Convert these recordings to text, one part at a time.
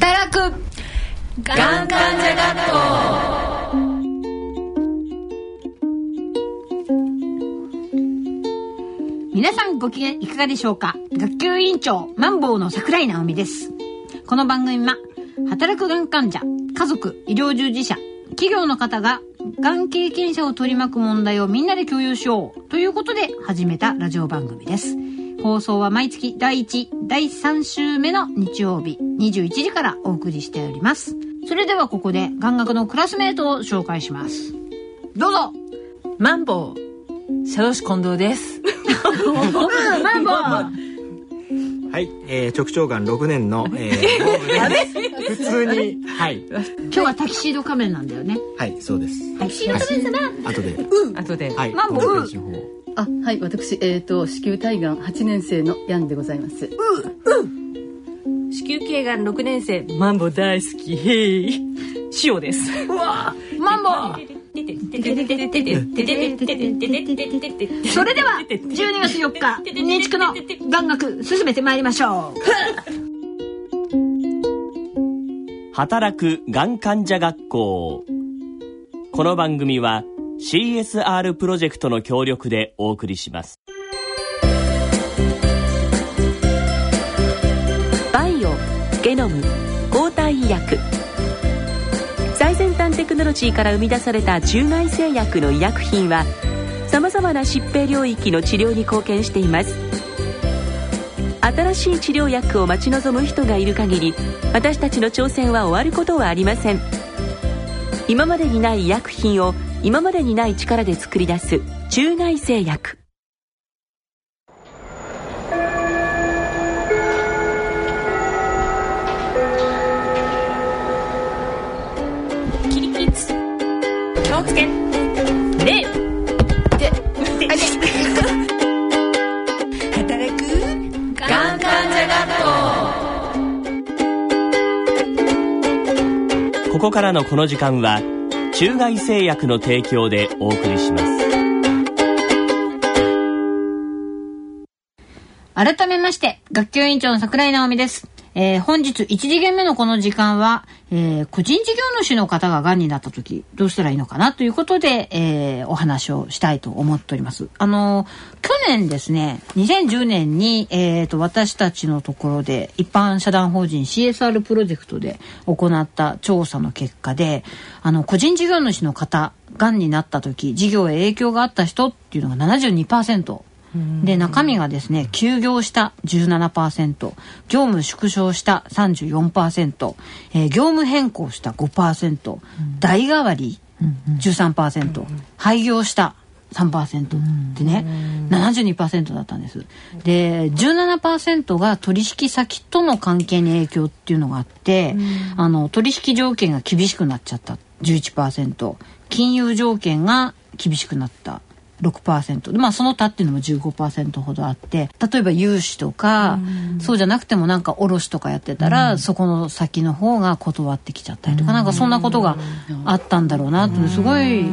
働く。がん患者学校皆さんご機嫌いかがでしょうか？学級委員長マンボウの桜井直美です。この番組は働くがん患者家族医療従事者企業の方ががん経験者を取り巻く問題をみんなで共有しようということで始めたラジオ番組です。放送は毎月第1、第3週目の日曜日21時からお送りしております。それではここで眼学のクラスメートを紹介します。どうぞマンボウ、シャドシ近藤です。マンボウ はい、えー、直腸がん6年の、えー、普通に、はい。今日はタキシード仮面なんだよね。はい、そうです。タキシード仮面だな。後で。うん。後で。はい。マンボウ。あ、はい、私、えっ、ー、と、子宮体がん8年生のヤンでございます。うう子宮頸がん6年生、マンボ大好き、へい。塩です。うわマンボそれでは12月4日日畜の眼学進めてまいりましょう働くがん患者学校この番組は CSR プロジェクトの協力でお送りします。バイオゲノム抗体医薬。最先端テクノロジーから生み出された中外製薬の医薬品はさまざまな疾病領域の治療に貢献しています。新しい治療薬を待ち望む人がいる限り私たちの挑戦は終わることはありません。今までにない医薬品を今までにない力で作り出す中外製薬。キリキリツ気をつけ。でで。働く。がん患者学校ここからのこの時間は中外製薬の提供でお送りします。改めまして学級委員長の桜井直美です。えー、本日1次元目のこの時間は、えー、個人事業主の方が癌になった時どうしたらいいのかなということで、えー、お話をしたいと思っております。あの去年ですね2010年に、えーと、私たちのところで一般社団法人 CSR プロジェクトで行った調査の結果であの個人事業主の方がんになった時事業へ影響があった人っていうのが72%。で中身がですね休業した17%業務縮小した34%、えー、業務変更した5%、うん、代替わり13%、うん、廃業した3%でね、うん、72%だったんです。で17%が取引先との関係に影響っていうのがあって、うん、あの取引条件が厳しくなっちゃった。11%金融条件が厳しくなった6%でまあその他っていうのも15%ほどあって例えば融資とか、うそうじゃなくてもなんか卸とかやってたら、うそこの先の方が断ってきちゃったりとか、うなんかそんなことがあったんだろうなってすごい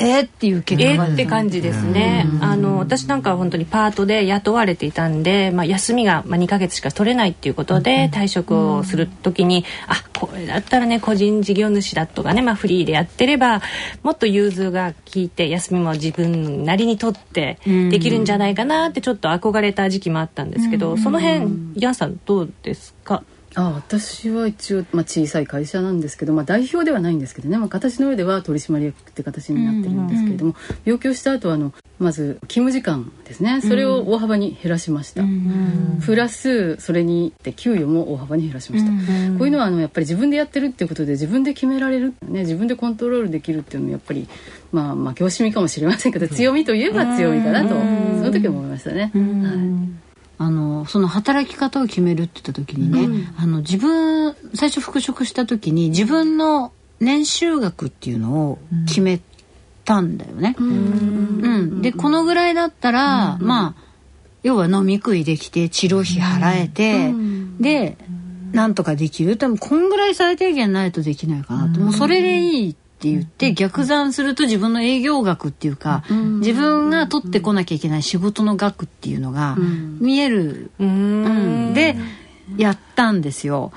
えー、っていう結果が、えー、って感じですね。あの私なんかは本当にパートで雇われていたんで、まあ休みがまあ2ヶ月しか取れないっていうことで退職をする時に、あこれだったらね個人事業主だとかねまあフリーでやってればもっと融通が効いて休みも自分なりに取ってできるんじゃないかなってちょっと憧れた時期もあったんですけど、その辺ヤンさんどうですか？あ私は一応、まあ、小さい会社なんですけど、まあ、代表ではないんですけどね、まあ、形の上では取締役って形になってるんですけれども、病気をした後あのまず勤務時間ですね。それを大幅に減らしました、プラスそれにって給与も大幅に減らしました、こういうのはあのやっぱり自分でやってるっていうことで自分で決められる、ね、自分でコントロールできるっていうのはやっぱりまあまあ業種味かもしれませんけど強みといえば強みかなとその時思いましたね。はいあのその働き方を決めるって言った時にね、うん、あの自分最初復職した時に自分の年収額っていうのを決めたんだよね。うん、うん、でこのぐらいだったら、うん、まあ要は飲み食いできて治療費払えて、でなんとかできる。でもこんぐらい最低限ないとできないかなと、もうそれでいいって言って逆算すると自分の営業額っていうか自分が取ってこなきゃいけない仕事の額っていうのが見える。うん。でやったんですよ、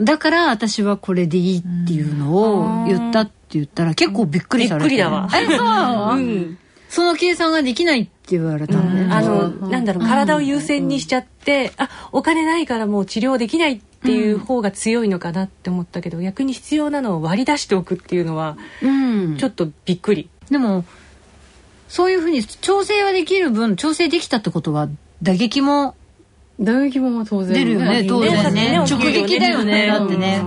だから私はこれでいいっていうのを言ったって言ったら結構びっくりされて。びっくりだわ。えそう、その計算ができないって言われたのね、あのなんだろう体を優先にしちゃってあお金ないからもう治療できないっていう方が強いのかなって思ったけど逆に必要なのを割り出しておくっていうのはうんちょっとびっくり。でもそういうふうに調整はできる分調整できたってことは打撃も打撃も当然出るよね当然ね。ね。直撃だよねだってね。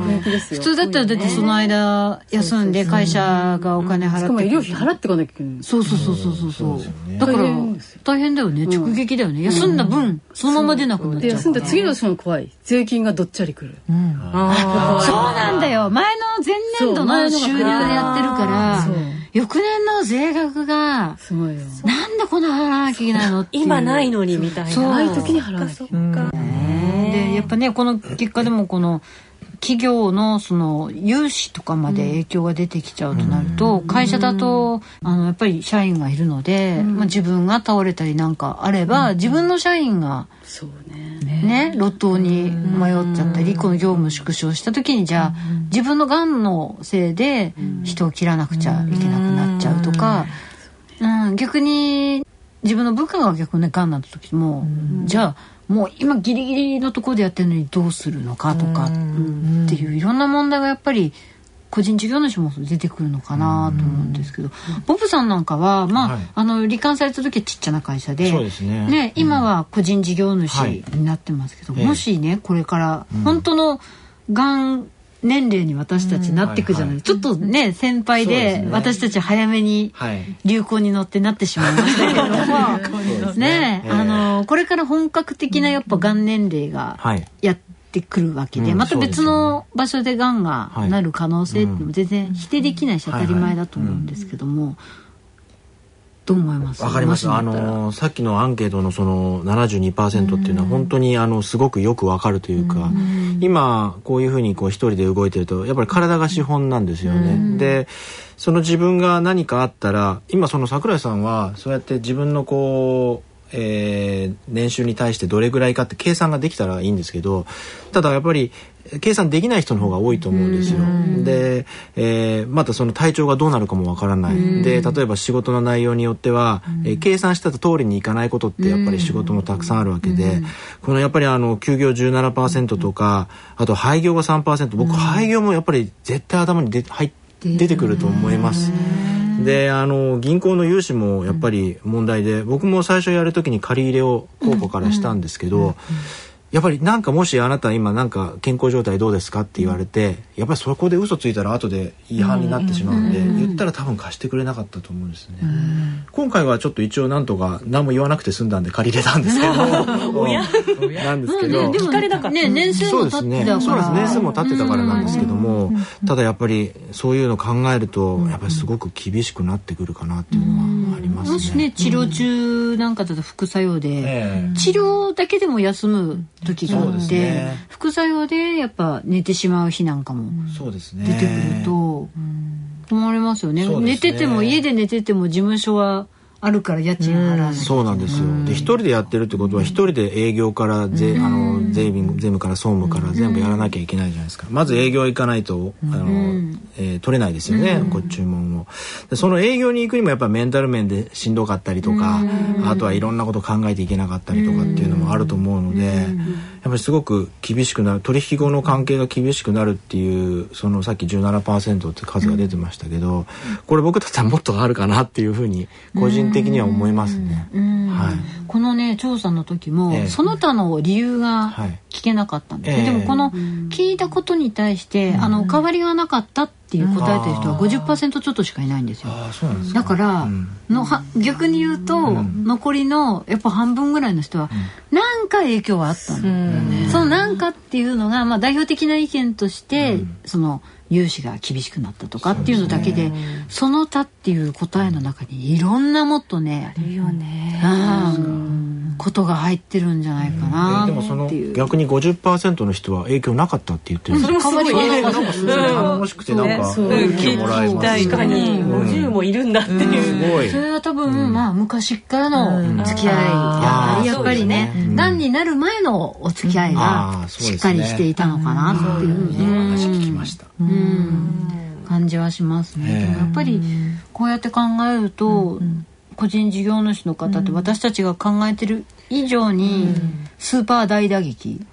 普通だったらだってその間休んで会社がお金払ってしかも医療費払ってこなきゃいけない。そうそうそうそうそう。そうね。だから大変だよね。直撃だよね。休んだ分そのまま出なくなっでちゃう。休んだ次の年も怖い。税金がどっちゃりくる。あそうなんだよ。前の前年度の収入でやってるから。そう翌年の税額がすごいよ。なんでこんな払わなきゃいけないのって今ないのにみたいな。そう。ああいう時に払わなきゃそっか。でやっぱねこの結果でもこの企業のその融資とかまで影響が出てきちゃうとなると、会社だとあのやっぱり社員がいるので、まあ、自分が倒れたりなんかあれば、自分の社員がそうね。ね路頭に迷っちゃったり、この業務縮小した時にじゃあ、自分のがんのせいで人を切らなくちゃいけなくなっちゃうとか、うん。逆に自分の部下が逆にがんになった時も、じゃあもう今ギリギリのところでやってるのにどうするのかとかっていういろんな問題がやっぱり個人事業主も出てくるのかなと思うんですけど、ボブさんなんかは、まあはい。あの離婚された時はちっちゃな会社でそうですね。今は個人事業主はい。になってますけど、ええ。もしねこれから本当のがん年齢に私たちなっていくじゃない、うんちょっとね先輩で私たち早めにはい。流行に乗ってなってしまいましたけれども。ねええあのこれから本格的なやっぱがん年齢がはい。やってくるわけで、うんまた別の場所でがんがはい。なる可能性っても全然否定できないし当たり前だと思うんですけども、どう思います。わかります。あのさっきのアンケートのその72%っていうのは本当にあのすごくよくわかるというか、今こういうふうにこう一人で動いてるとやっぱり体が資本なんですよね。で、その自分が何かあったら今その桜井さんはそうやって自分のこうえー年収に対してどれぐらいかって計算ができたらいいんですけどただやっぱり計算できない人の方が多いと思うんですよ。で、えーまたその体調がどうなるかもわからない。で例えば仕事の内容によっては、えー計算した通りにいかないことってやっぱり仕事もたくさんあるわけで、このやっぱりあの休業17%とかあと廃業が3%僕廃業もやっぱり絶対頭に出入っ出てくると思います。であの銀行の融資もやっぱり問題で、僕も最初やる時に借り入れを公庫からしたんですけど、やっぱりなんかもしあなた今なんか健康状態どうですかって言われてやっぱりそこで嘘ついたら後で違反になってしまうんで、言ったら多分貸してくれなかったと思うんですね、今回はちょっと一応なんとか何も言わなくて済んだんで借りれたんですけど。なんですけど、うんねでも聞かれなかったね年数も経そうですね。ってたから。そうです年数も経ってたからなんですけども、ただやっぱりそういうの考えるとやっぱりすごく厳しくなってくるかなっていうのはますね。もしね治療中なんかだと副作用で、ええ。治療だけでも休む時があって、ね。副作用でやっぱ寝てしまう日なんかもそうですね。出てくると困りますよね。ね。寝てても家で寝てても事務所はあるから家賃払わないそうなんですよ。で、一人でやってるってことは、一人で営業から税、あの、税務、税務から総務から全部やらなきゃいけないじゃないですか。まず営業行かないと、あの、えー取れないですよね、ご注文を。でその営業に行くにもやっぱメンタル面でしんどかったりとか、あとはいろんなこと考えていけなかったりとかっていうのもあると思うので、やっぱりすごく厳しくなる、取引後の関係が厳しくなるっていう、そのさっき17%って数が出てましたけど、これ僕たちはもっとあるかなっていうふうに、個人的には思いますね。はい。このね調査の時も、ええ。その他の理由がはい。聞けなかったんです。ね、ええ。でもこの聞いたことに対して、あの変わりがなかったっていう答えてる人は50%ちょっとしかいないんですよ。すか。だから、うん。のは逆に言うと、残りのやっぱ半分ぐらいの人は、なんか影響はあったの、そのなんかっていうのが、まあ、代表的な意見として、その融資が厳しくなったとかっていうのだけでその他っていう答えの中にいろんなもっとねいいよね。うん。ことが入ってるんじゃないかなでもそのっていう。逆に50%の人は影響なかったって言ってるんですよ。変わりがなかったすごい頼もしくてなんか気をもらえます。確かに50もいるんだっていう。それは多分、まあ昔からの付き合いやっぱりね、癌になる前のお付き合いあがしっかりしていたのかなっていういいお話ね、聞きました。感じはしますね。でもやっぱりこうやって考えると、個人事業主の方って私たちが考えてる以上にスーパー大打撃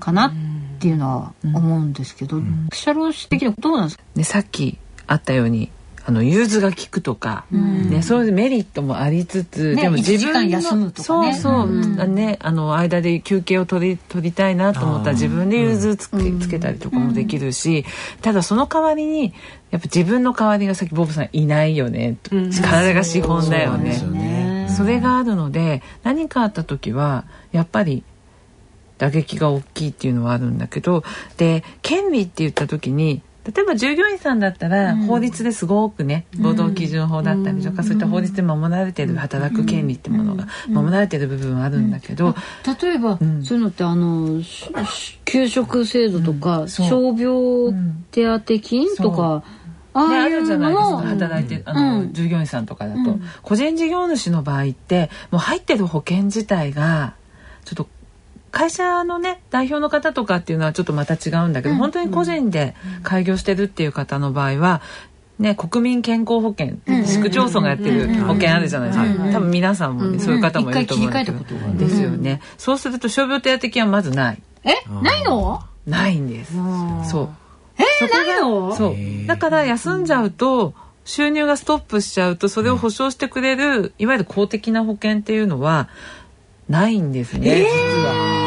かなっていうのは思うんですけど、社労士的にはどうなんですか？ね、さっきあったようにあの融通が効くとか、ね、そういうメリットもありつつ、ねでも自分の一時間休むとかね。そうそう、うん。ねあの間で休憩を取り取りたいなと思ったら自分で融通つけ,、つけたりとかもできるし、ただその代わりにやっぱ自分の代わりがさっきボブさんいないよね、と体が資本だよね。それがあるので何かあった時はやっぱり打撃が大きいっていうのはあるんだけどで権利って言った時に例えば従業員さんだったら法律ですごくね、労働基準法だったりとか、そういった法律で守られてる働く権利ってものが守られてる部分はあるんだけど、例えば、ん。そういうのってあの給食制度とか、傷病手当金とか、あね、あるじゃないですか働いてあの、うん。従業員さんとかだと、個人事業主の場合ってもう入ってる保険自体がちょっと会社のね代表の方とかっていうのはちょっとまた違うんだけど、本当に個人で開業してるっていう方の場合はね、国民健康保険、市区町村がやってる保険あるじゃないですか、多分皆さんもね、そういう方もいると思うんですよね、そうすると傷病手当金はまずない。えないの？ないんです。そう。えないの？そう。だから休んじゃうと収入がストップしちゃうとそれを保証してくれるいわゆる公的な保険っていうのはないんですね、実は。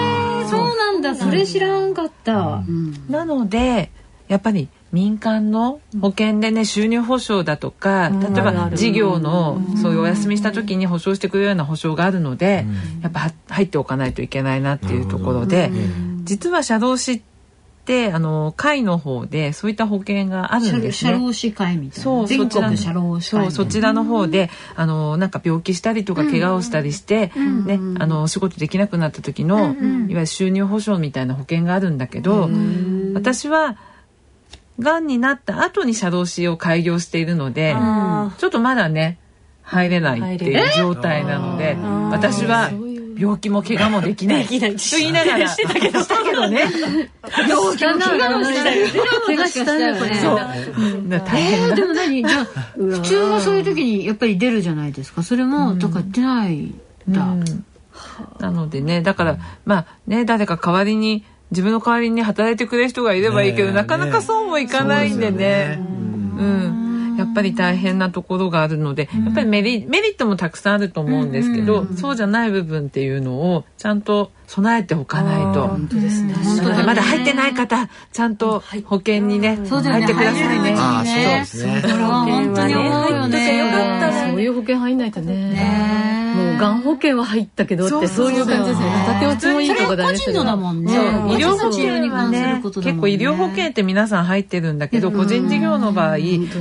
なん。だそれ知らんかった、なのでやっぱり民間の保険でね収入保障だとか例えば事業のそういうお休みした時に保証してくれるような保証があるのでやっぱは入っておかないといけないなっていうところで実は社労士ってあの会の方でそういった保険があるんですね。社労士会みたいな。全そちら国社労士会そうそちらの方であのなんか病気したりとか怪我をしたりして、ねあのお仕事できなくなった時の、いわゆる収入保障みたいな保険があるんだけど、私はがんになった後に社労士を開業しているので、ちょっとまだね入れないっていう状態なので、私は病気も怪我もできない。と言いながら。したけどしたけどね。病気も怪我もしたよね。怪我したよね。そうでも何？じゃあ 普通はそういう時にやっぱり出るじゃないですか。それもとか出ないんだ、うん。なのでねだからまあね誰か代わりに自分の代わりに働いてくれる人がいればいいけど、なかなかそうもいかないんでね。そうん、やっぱり大変なところがあるので、やっぱりメリメリットもたくさんあると思うんですけど、そうじゃない部分っていうのをちゃんと備えておかないと。本当ですね。まだ入ってない方ちゃんと保険にね、入ってくださいね。ああそうねですね。本当に思うよねよかったらそういう保険入んないとね。ねもうがん保険は入ったけどってそういう感じですね。片手落ちもいいとこだねそれは。個人のだもんね。そう。医療保険には関するねことだもんね結構医療保険って皆さん入ってるんだけど、個人事業の場合、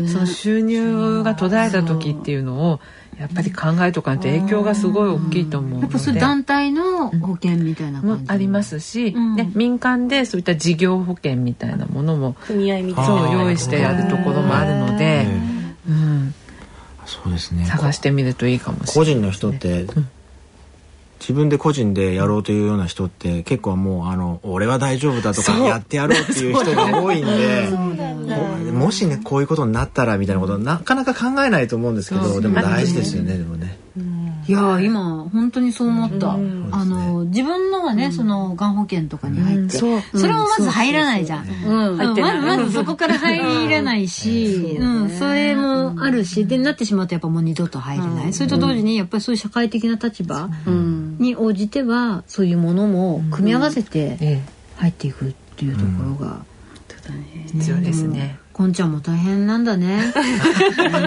その収入が途絶えた時っていうのをやっぱり考えとかないと影響がすごい大きいと思うのやっぱそれで。団体の保険みたいなも感じ。ありますし、ん。ね、民間でそういった事業保険みたいなものも組合みたいな。そう用意してやるところもあるので、うん、そうですね。探してみるといいかもしれない。個人の人って、自分で個人でやろうというような人って結構もうあの俺は大丈夫だとかやってやろうっていう人が多いんでこもしねこういうことになったらみたいなことなかなか考えないと思うんですけどでも大事ですよねでもね。いやー今本当にそう思った、あの自分のがね、そのがん保険とかに入って、そう。それもまず入らないじゃん、うんうん。まずまずそこから入れないし、うん、それもあるしでなってしまうとやっぱもう二度と入れない、それと同時にやっぱりそういう社会的な立場うんに応じてはそういうものも組み合わせてえ入っていくっていうところが、え必要ですね。こんちゃんも大変なんだね。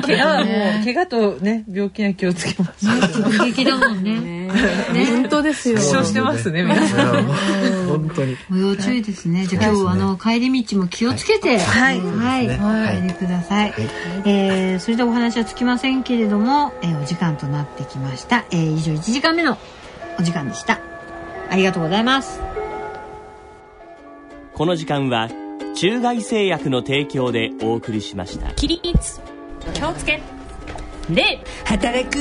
怪我はもう怪我とね病気には気をつけます。直撃だもんね。本当ですよ。負傷してますね皆さん。本当に。ご要注意ですね。じゃあ今日はあの帰り道も気をつけて、はい、はい、はい。お帰りください。えーそれではお話はつきませんけれども、えーお時間となってきました。えー以上1時間目のお時間でした。ありがとうございます。この時間は中外製薬の提供でお送りしました。起立。気をつけ。礼働く？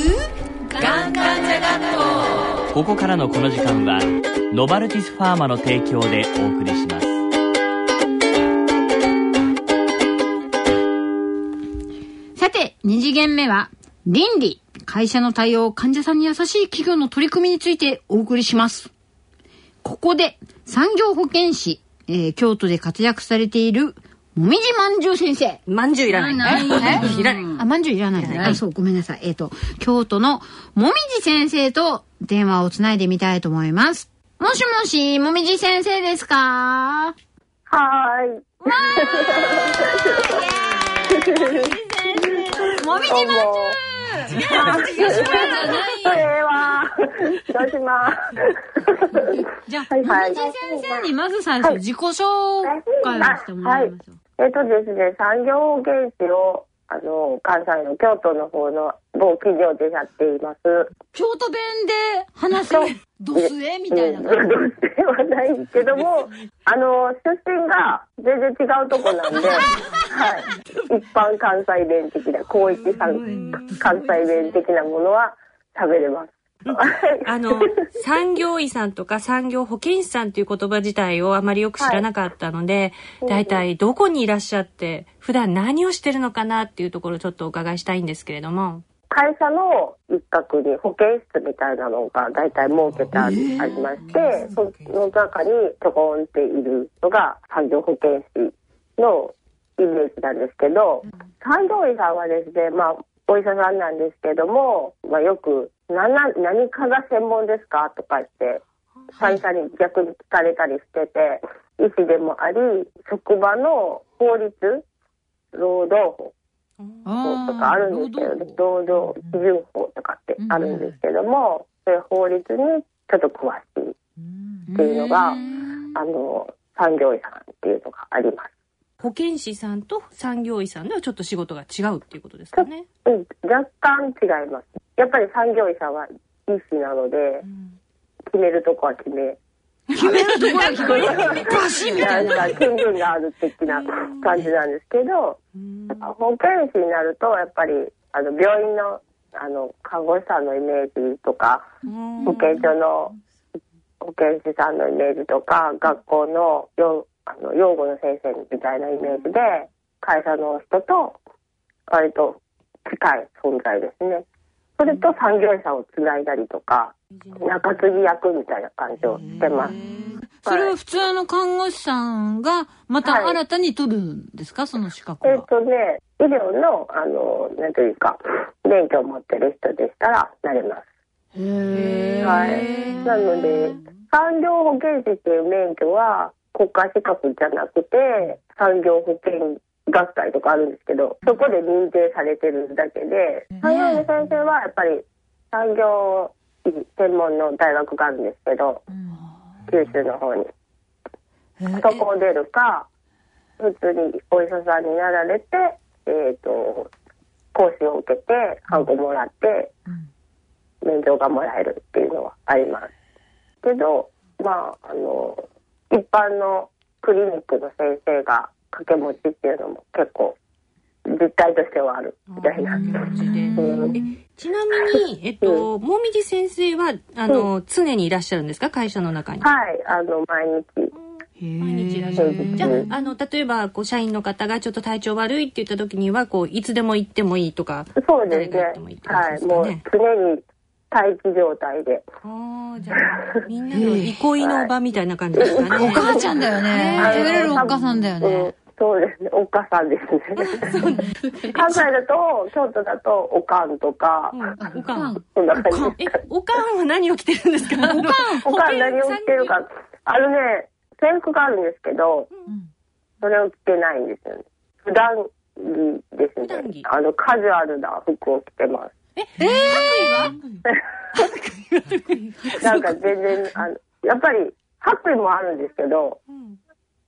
がん患者学校ここからのこの時間はノバルティスファーマの提供でお送りします。さて、二次元目は、倫理、会社の対応、患者さんに優しい企業の取り組みについてお送りします。ここで、産業保健師、えー京都で活躍されている、もみじまんじゅう先生。まんじゅういらないえいらないあ、まんじゅういらない。あ、そう、ごめんなさい。えっ、と、京都のもみじ先生と電話をつないでみたいと思います。もしもし、もみじ先生ですか？はー い。もみじまんじゅうそれは、広島。じゃあ、はいはい先生にまず最初、自己紹介をしてもらいましょう。えっとですね、産業保健師を、あの、関西の京都の方の某企業でやっています。京都弁で話すドスエみたいな感じ？してはないけども、あの、出身が全然違うとこなんで、はい。一般関西弁的な、広域関関西弁的なものは喋れます。あの、産業医さんとか産業保健師さんっていう言葉自体をあまりよく知らなかったので、大体どこにいらっしゃって、普段何をしてるのかなっていうところをちょっとお伺いしたいんですけれども。会社の一角に保健室みたいなのが大体設けてあり,、まして、その中にちょこんっているのが産業保健師のイメージなんですけど、産業医さんはですね、まあ、お医者さんなんですけども、まあ、よく何な何かが専門ですか？とか言って、会社に逆に聞かれたりしてて、医師でもあり、職場の法律、労働法、法とかあるんですけど、ね、労働基準法とかってあるんですけども、そういう法律にちょっと詳しいっていうのが、あの、産業医さんっていうのがあります。保健師さんと産業医さんではちょっと仕事が違うっていうことですかね。うん、若干違います。やっぱり産業医さんは医師なので、決めるとこは決め、決めるところが聞こえる。バシッみたいな。なんか権限がある的な感じなんですけど、保健師になると、やっぱり、あの、病院の、あの、看護師さんのイメージとか、保健所の保健師さんのイメージとか、学校のよあの養護の先生みたいなイメージで、会社の人と割と近い存在ですね。それと産業医さんをつないだりとか、中継ぎ役みたいな感じをしてます。それは普通の看護師さんがまた新たに取るんですか、その資格えっ、は。とね、医療の、あの、なんというか、免許を持ってる人でしたらなれます。はい。なので、産業保健師っていう免許は国家資格じゃなくて、産業保健学会とかあるんですけど、そこで認定されてるだけで、産業医の先生はやっぱり産業医専門の大学があるんですけど、九州の方に。そこを出るか、普通にお医者さんになられて、えっ、と、講師を受けて、ハンコもらって、免状がもらえるっていうのはあります。けど、まあ、あの、一般のクリニックの先生が掛け持ちっていうのも結構、実態としてはあるみたいな。感じでうんえちなみに、えっと、もみじ先生は、あの、常にいらっしゃるんですか？会社の中に。はい、あの、毎日。毎日いらっしゃる。じゃあ、あの、例えば、こう、社員の方がちょっと体調悪いって言った時には、こう、いつでも行ってもいいとか。そうですね誰が行ってもいいって。感はい、もう常に待機状態で。ああ、じゃあ、みんなの憩いの場みたいな感じですかね。お母ちゃんだよね。あの頼れるお母さんだようんね。そうですね、お母さんですね。関西だと、京都だと、おかんとか、うんあおかん。そんな感じ。え、おかんは何を着てるんですか？おかん。おかん何を着てるか。あのね、制服があるんですけど、それを着てないんですよね。普段着です。ねあの、カジュアルな服を着てます。え、えなんか全然、あの、やっぱり、白衣もあるんですけど、うん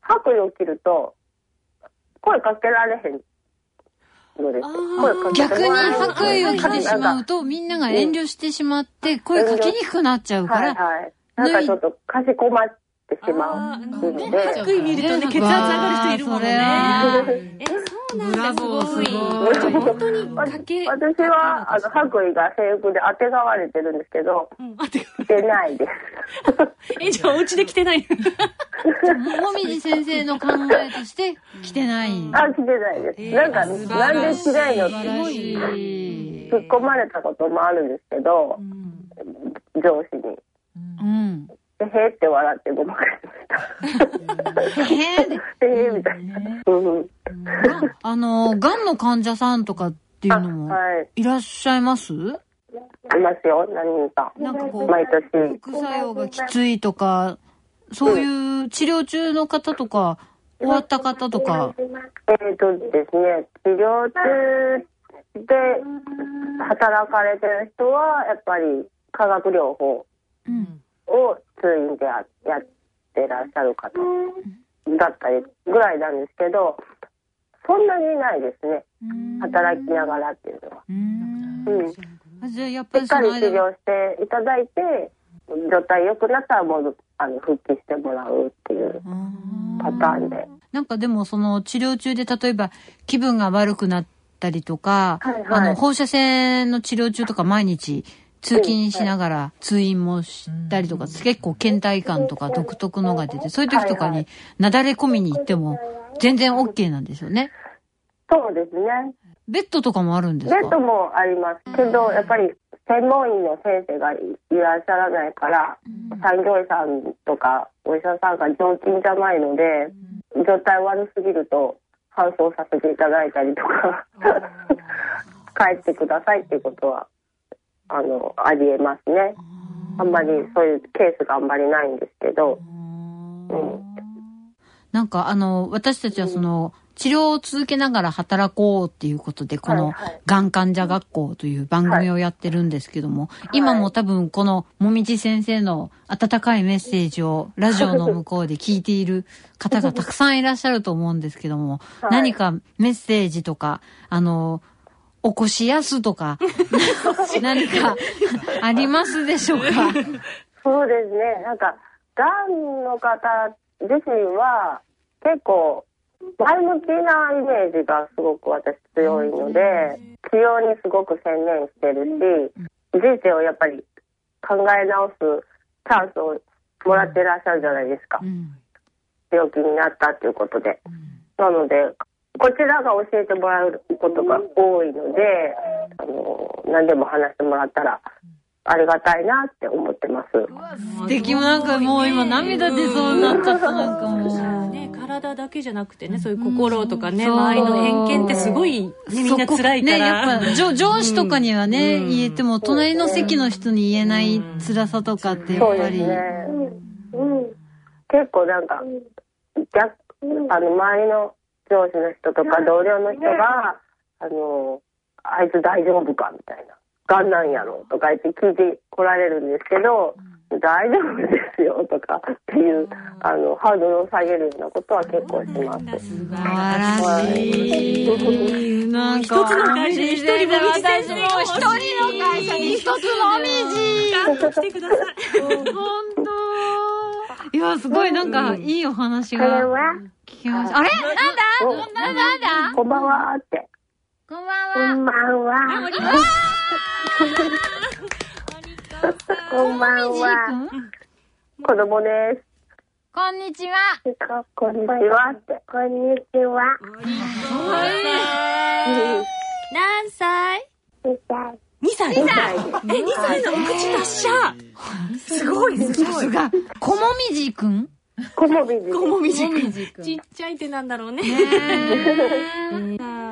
白衣を着ると、声かけられへん。のです。逆に白衣を着てしまうと、みんなが遠慮してしまって、声かけにくくなっちゃうから、はいはい。なんかちょっとかしこまってしまうので、白衣見るとね、血圧上がる人いるもんね。え、そうなんだ、すごい。すごい本当にかけ、私は、あの、白衣が制服で当てがわれてるんですけど、着てないです。え、じゃあお家で着てないもみじ先生の考えとして着てない。あ、着てないです。なんか、なんで着ないのって。突っ込まれたこともあるんですけど、上司に。うん。でへーって笑ってごまかしました。へーでへーみたいな。うん。あの、がんの患者さんとかっていうあ、のもはい。いらっしゃいます？いますよ、何人か。なんかこう、毎年。副作用がきついとか、そういう治療中の方とか、終わった方とか、えっ、とですね、治療中で働かれてる人は、やっぱり化学療法うん。を通院でややってらっしゃる方だったりぐらいなんですけど、そんなにいないですね。働きながらっていうのは。うんじゃあやっぱしりそのっかり治間、療していただいて、状態良くなったらもう、あの、復帰してもらうっていうパターンで。なんかでもその治療中で例えば気分が悪くなったりとか、はいはいあの放射線の治療中とか毎日通勤しながら通院もしたりとか、結構倦怠感とか独特のが出て、そういう時とかになだれ込みに行っても全然 OK なんですよね。そうですね。ベッドとかもあるんですか？ベッドもあります。けど、やっぱり専門医の先生がいいらっしゃらないから、産業医さんとかお医者さんが常勤じゃないので、状態悪すぎると搬送させていただいたりとか、帰ってくださいっていうことは、あの、ありえますね。あんまりそういうケースがあんまりないんですけど、うんなんかあの、私たちはその、治療を続けながら働こうっていうことで、このがん患者学校という番組をやってるんですけども、今も多分この、もみじ先生の温かいメッセージをラジオの向こうで聞いている方がたくさんいらっしゃると思うんですけども、はい。何かメッセージとか、あの、起こしやすとか、何かありますでしょうか？そうですね。なんか、がんの方自身は結構前向きなイメージがすごく私強いので、治療にすごく専念してるし、人生をやっぱり考え直すチャンスをもらってらっしゃるじゃないですか。うん病気になったっていうことで。なので、こちらが教えてもらうことが多いので、あの、何でも話してもらったらありがたいなって思ってます。素敵もなんかもう今涙出そうになっちゃったなんかもう。ね、体だけじゃなくてね、そういう心とかね、周りの偏見ってすごい、ね、みんな辛いから。ね、やっぱ上上司とかにはね、うん言えても、隣の席の人に言えない辛さとかってやっぱり。ですね。うん。結構なんか、逆、あの、周りの上司の人とか同僚の人が、あの、あいつ大丈夫かみたいな。がんなんやろとか言って聞いてこられるんですけど、大丈夫ですよとかっていう、あの、ハードルを下げるようなことは結構します。素晴らしい。なんか、一つの会社に一人私も一人の会社に一つもみじ。頑張ってください。本当。いや、すごいなんか、いいお話が聞きました。あれ？なんだ？なんだなんだ？こんばんはって。こんばんは。こんばんは。こんばんは。子供です。こんにちは。こんにちはって。こんにちは。何歳？2歳。?2 歳 ?2 歳え、2歳のお口達者すごい、すごい。が、こもみじくん？こもびじ。こもみじくん。もみじくんちっちゃいってなんだろうね。は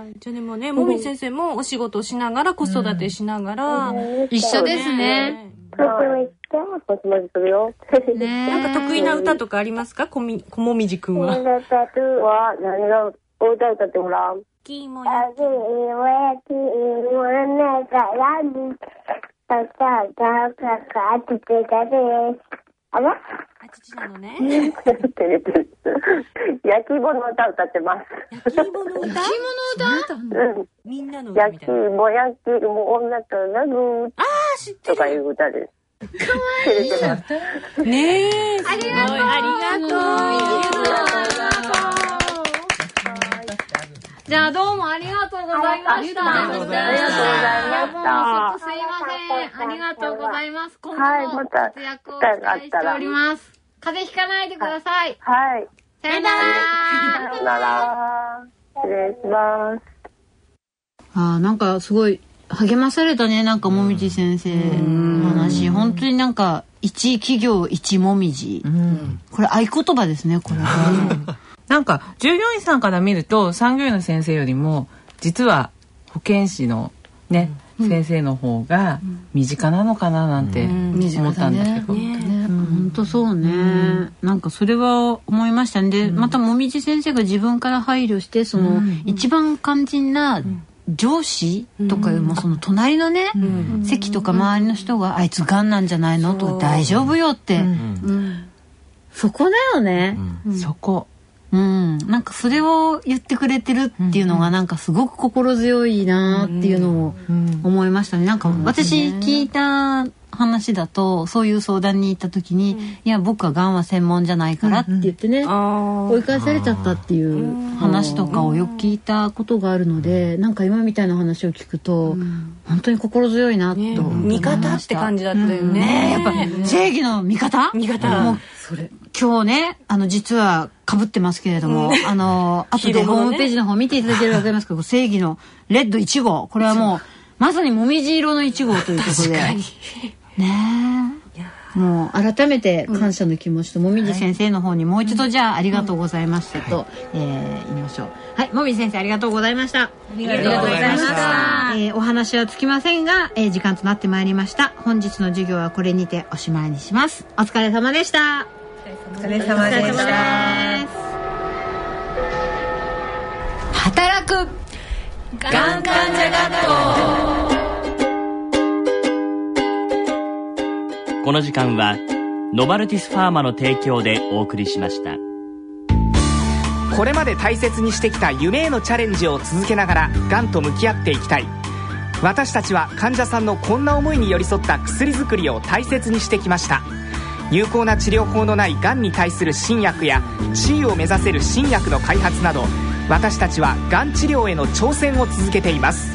いじゃあでもね、もみじ先生もお仕事しながら、子育てしながら、一緒ですね。もしもしって、もしもしするよ。ねなんか得意な歌とかありますか？こみ、こもみじくんは。は、何がお歌歌ってごらきもねがらに、たたたかかってたです。あら？あ父なのね。焼き芋の歌歌ってます。焼き芋の歌？着物うん。みんなの歌み焼きたいな芋、焼き芋、女とラグああ知ってとかいるう歌です。かわいい。照れてます。ねえありがとうありがとうじゃあどうもありがとうございました。ありがとうございましたいやもうちょっとすいません。ありがとうございます。今後も活躍を期待しております。風邪ひかないでください。はい。さよなら。さよなら。失礼します。あーなんかすごい励まされたねなんかもみじ先生の話本当になんか一企業一もみじこれ合言葉ですねこれなんか従業員さんから見ると産業医の先生よりも実は保健師のね、先生の方が身近なのかななんて思ったんだけど、本当そうね、なんかそれは思いましたね。で、またもみじ先生が自分から配慮してその、一番肝心な上司とかよりもその隣のね、席とか周りの人が「あいつがんなんじゃないの?」とか「大丈夫よ」って、そこだよね。そこうん、なんかそれを言ってくれてるっていうのがなんかすごく心強いなっていうのを思いましたね。なんか私聞いた話だとそういう相談に行った時に「いや僕はがんは専門じゃないから」って言ってね追い返されちゃったっていう話とかをよく聞いたことがあるのでなんか今みたいな話を聞くと本当に心強いなと思いました。味方って感じだったよね。ねえやっぱ正義の味方？味方。もう今日ねあの実はかぶってますけれどもあの 後でホームページの方見ていただければ分かりますけど正義のレッド1号。これはもうまさにもみじ色の1号ということで。ねえ。もう改めて感謝の気持ちともみじ先生の方にもう一度じゃあありがとうございましたと、えー言いましょう。はいもみじ先生ありがとうございました。ありがとうございました、えーお話はつきませんが、えー時間となってまいりました。本日の授業はこれにておしまいにします。お疲れ様でした。お疲れ様でした。働く。がん患者学校この時間はノバルティスファーマの提供でお送りしました。これまで大切にしてきた夢へのチャレンジを続けながらがんと向き合っていきたい。私たちは患者さんのこんな思いに寄り添った薬作りを大切にしてきました有効な治療法のないがんに対する新薬や地位を目指せる新薬の開発など私たちはがん治療への挑戦を続けています。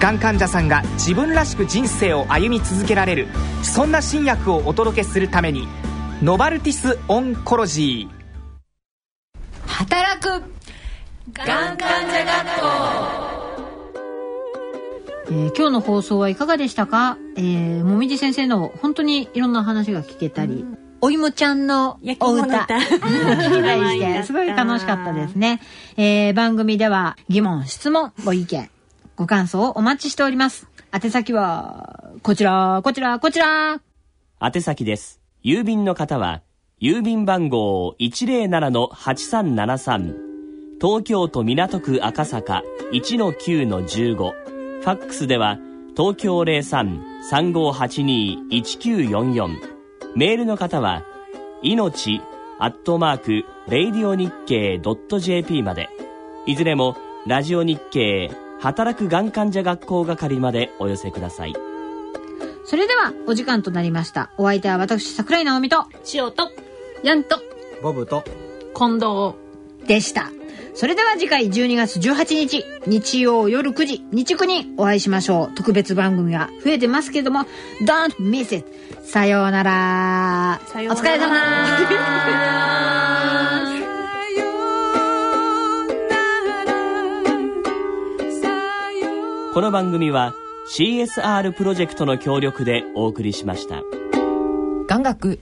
がん患者さんが自分らしく人生を歩み続けられるそんな新薬をお届けするためにノバルティス・オンコロジー働く！がん患者学校。えー今日の放送はいかがでしたか、えー、もみじ先生の本当にいろんな話が聞けたり、おいもちゃんのお歌芋の歌。聞けたりしてすごい楽しかったですね、えー番組では疑問質問ご意見ご感想をお待ちしております。宛先はこちらこちらこちら。宛先です。郵便の方は郵便番号107-8373東京都港区赤坂1-9-15ファックスでは東京03-3582-1944メールの方は命アットマークレイディオ日経 .jp まで。いずれもラジオ日経働くがん患者学校係までお寄せください。それではお時間となりました。お相手は私桜井直美と塩とヤンとボブと近藤でした。それでは次回12月18日日曜夜9時日区にお会いしましょう。特別番組が増えてますけれども Don't miss it! さようなら。さようならお疲れ様この番組は CSR プロジェクトの協力でお送りしました。眼学